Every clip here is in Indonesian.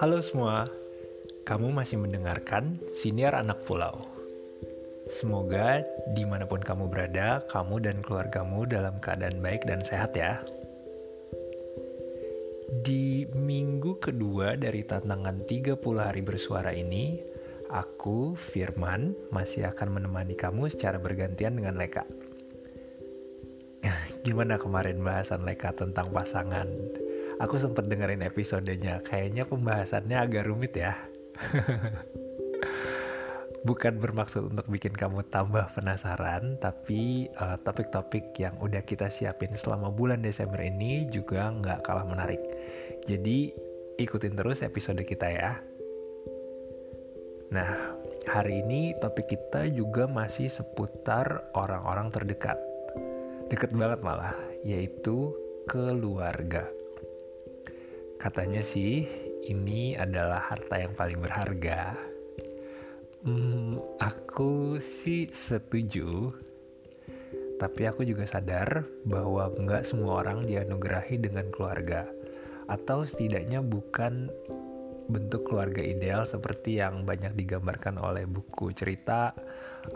Halo semua, kamu masih mendengarkan Siniar Anak Pulau. Semoga di mana pun kamu berada, kamu dan keluargamu dalam keadaan baik dan sehat ya. Di minggu kedua dari tantangan 30 hari bersuara ini, aku, Firman, masih akan menemani kamu secara bergantian dengan Leka. Gimana kemarin bahasan Leka tentang pasangan? aku sempat dengerin episodenya. Kayaknya pembahasannya agak rumit ya. Bukan bermaksud untuk bikin kamu tambah penasaran tapi eh, topik-topik yang udah kita siapin selama bulan Desember ini juga nggak kalah menarik. Jadi ikutin terus episode kita ya. Nah hari ini topik kita juga masih seputar orang-orang terdekat deket banget malah yaitu keluarga Katanya sih ini adalah harta yang paling berharga. Hmm, aku sih setuju. Tapi aku juga sadar bahwa nggak semua orang dianugerahi dengan keluarga. Atau setidaknya bukan bentuk keluarga ideal seperti yang banyak digambarkan oleh buku cerita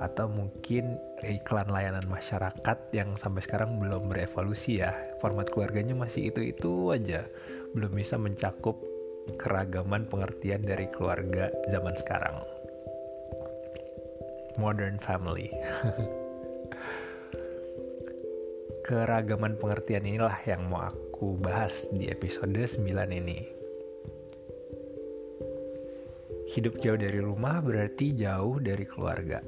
atau mungkin iklan layanan masyarakat yang sampai sekarang belum berevolusi ya. Format keluarganya masih itu-itu aja belum bisa mencakup keragaman pengertian dari keluarga zaman sekarang. Modern family. Keragaman pengertian inilah yang mau aku bahas di episode 9 ini. Hidup jauh dari rumah berarti jauh dari keluarga.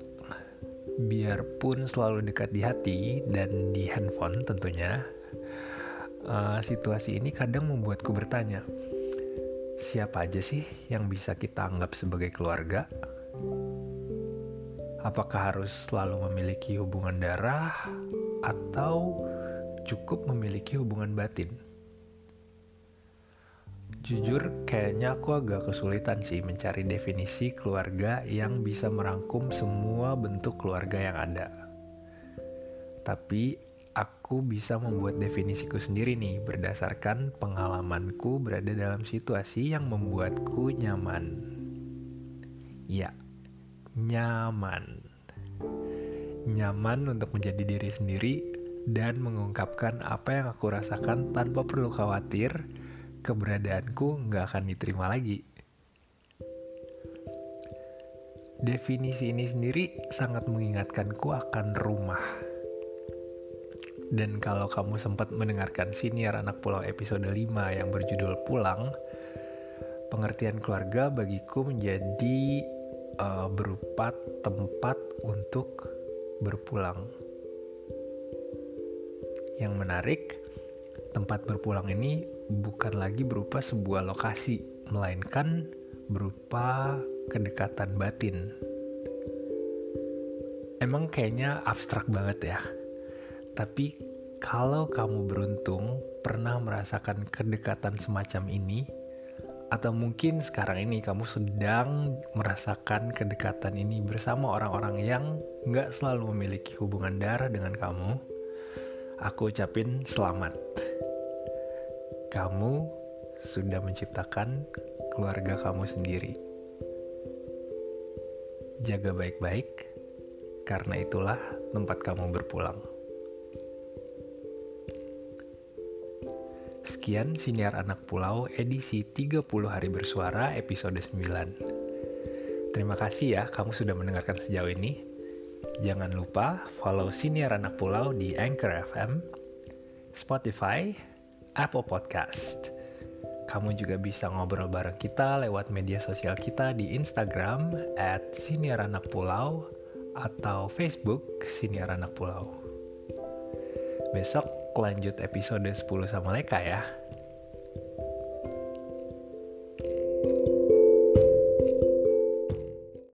Biarpun selalu dekat di hati dan di handphone tentunya, uh, situasi ini kadang membuatku bertanya, siapa aja sih yang bisa kita anggap sebagai keluarga? Apakah harus selalu memiliki hubungan darah atau cukup memiliki hubungan batin? Jujur, kayaknya aku agak kesulitan sih mencari definisi keluarga yang bisa merangkum semua bentuk keluarga yang ada. Tapi aku bisa membuat definisiku sendiri nih berdasarkan pengalamanku berada dalam situasi yang membuatku nyaman. Ya, nyaman. Nyaman untuk menjadi diri sendiri dan mengungkapkan apa yang aku rasakan tanpa perlu khawatir keberadaanku nggak akan diterima lagi. Definisi ini sendiri sangat mengingatkanku akan rumah dan kalau kamu sempat mendengarkan siniar anak pulau episode 5 yang berjudul Pulang, pengertian keluarga bagiku menjadi uh, berupa tempat untuk berpulang. Yang menarik, tempat berpulang ini bukan lagi berupa sebuah lokasi, melainkan berupa kedekatan batin. Emang kayaknya abstrak banget ya tapi kalau kamu beruntung pernah merasakan kedekatan semacam ini, atau mungkin sekarang ini kamu sedang merasakan kedekatan ini bersama orang-orang yang nggak selalu memiliki hubungan darah dengan kamu, aku ucapin selamat. Kamu sudah menciptakan keluarga kamu sendiri. Jaga baik-baik, karena itulah tempat kamu berpulang. Sekian Siniar Anak Pulau edisi 30 Hari Bersuara episode 9. Terima kasih ya kamu sudah mendengarkan sejauh ini. Jangan lupa follow Siniar Anak Pulau di Anchor FM, Spotify, Apple Podcast. Kamu juga bisa ngobrol bareng kita lewat media sosial kita di Instagram at Pulau atau Facebook Siniar Anak Pulau. Besok lanjut episode 10 sama Leka ya.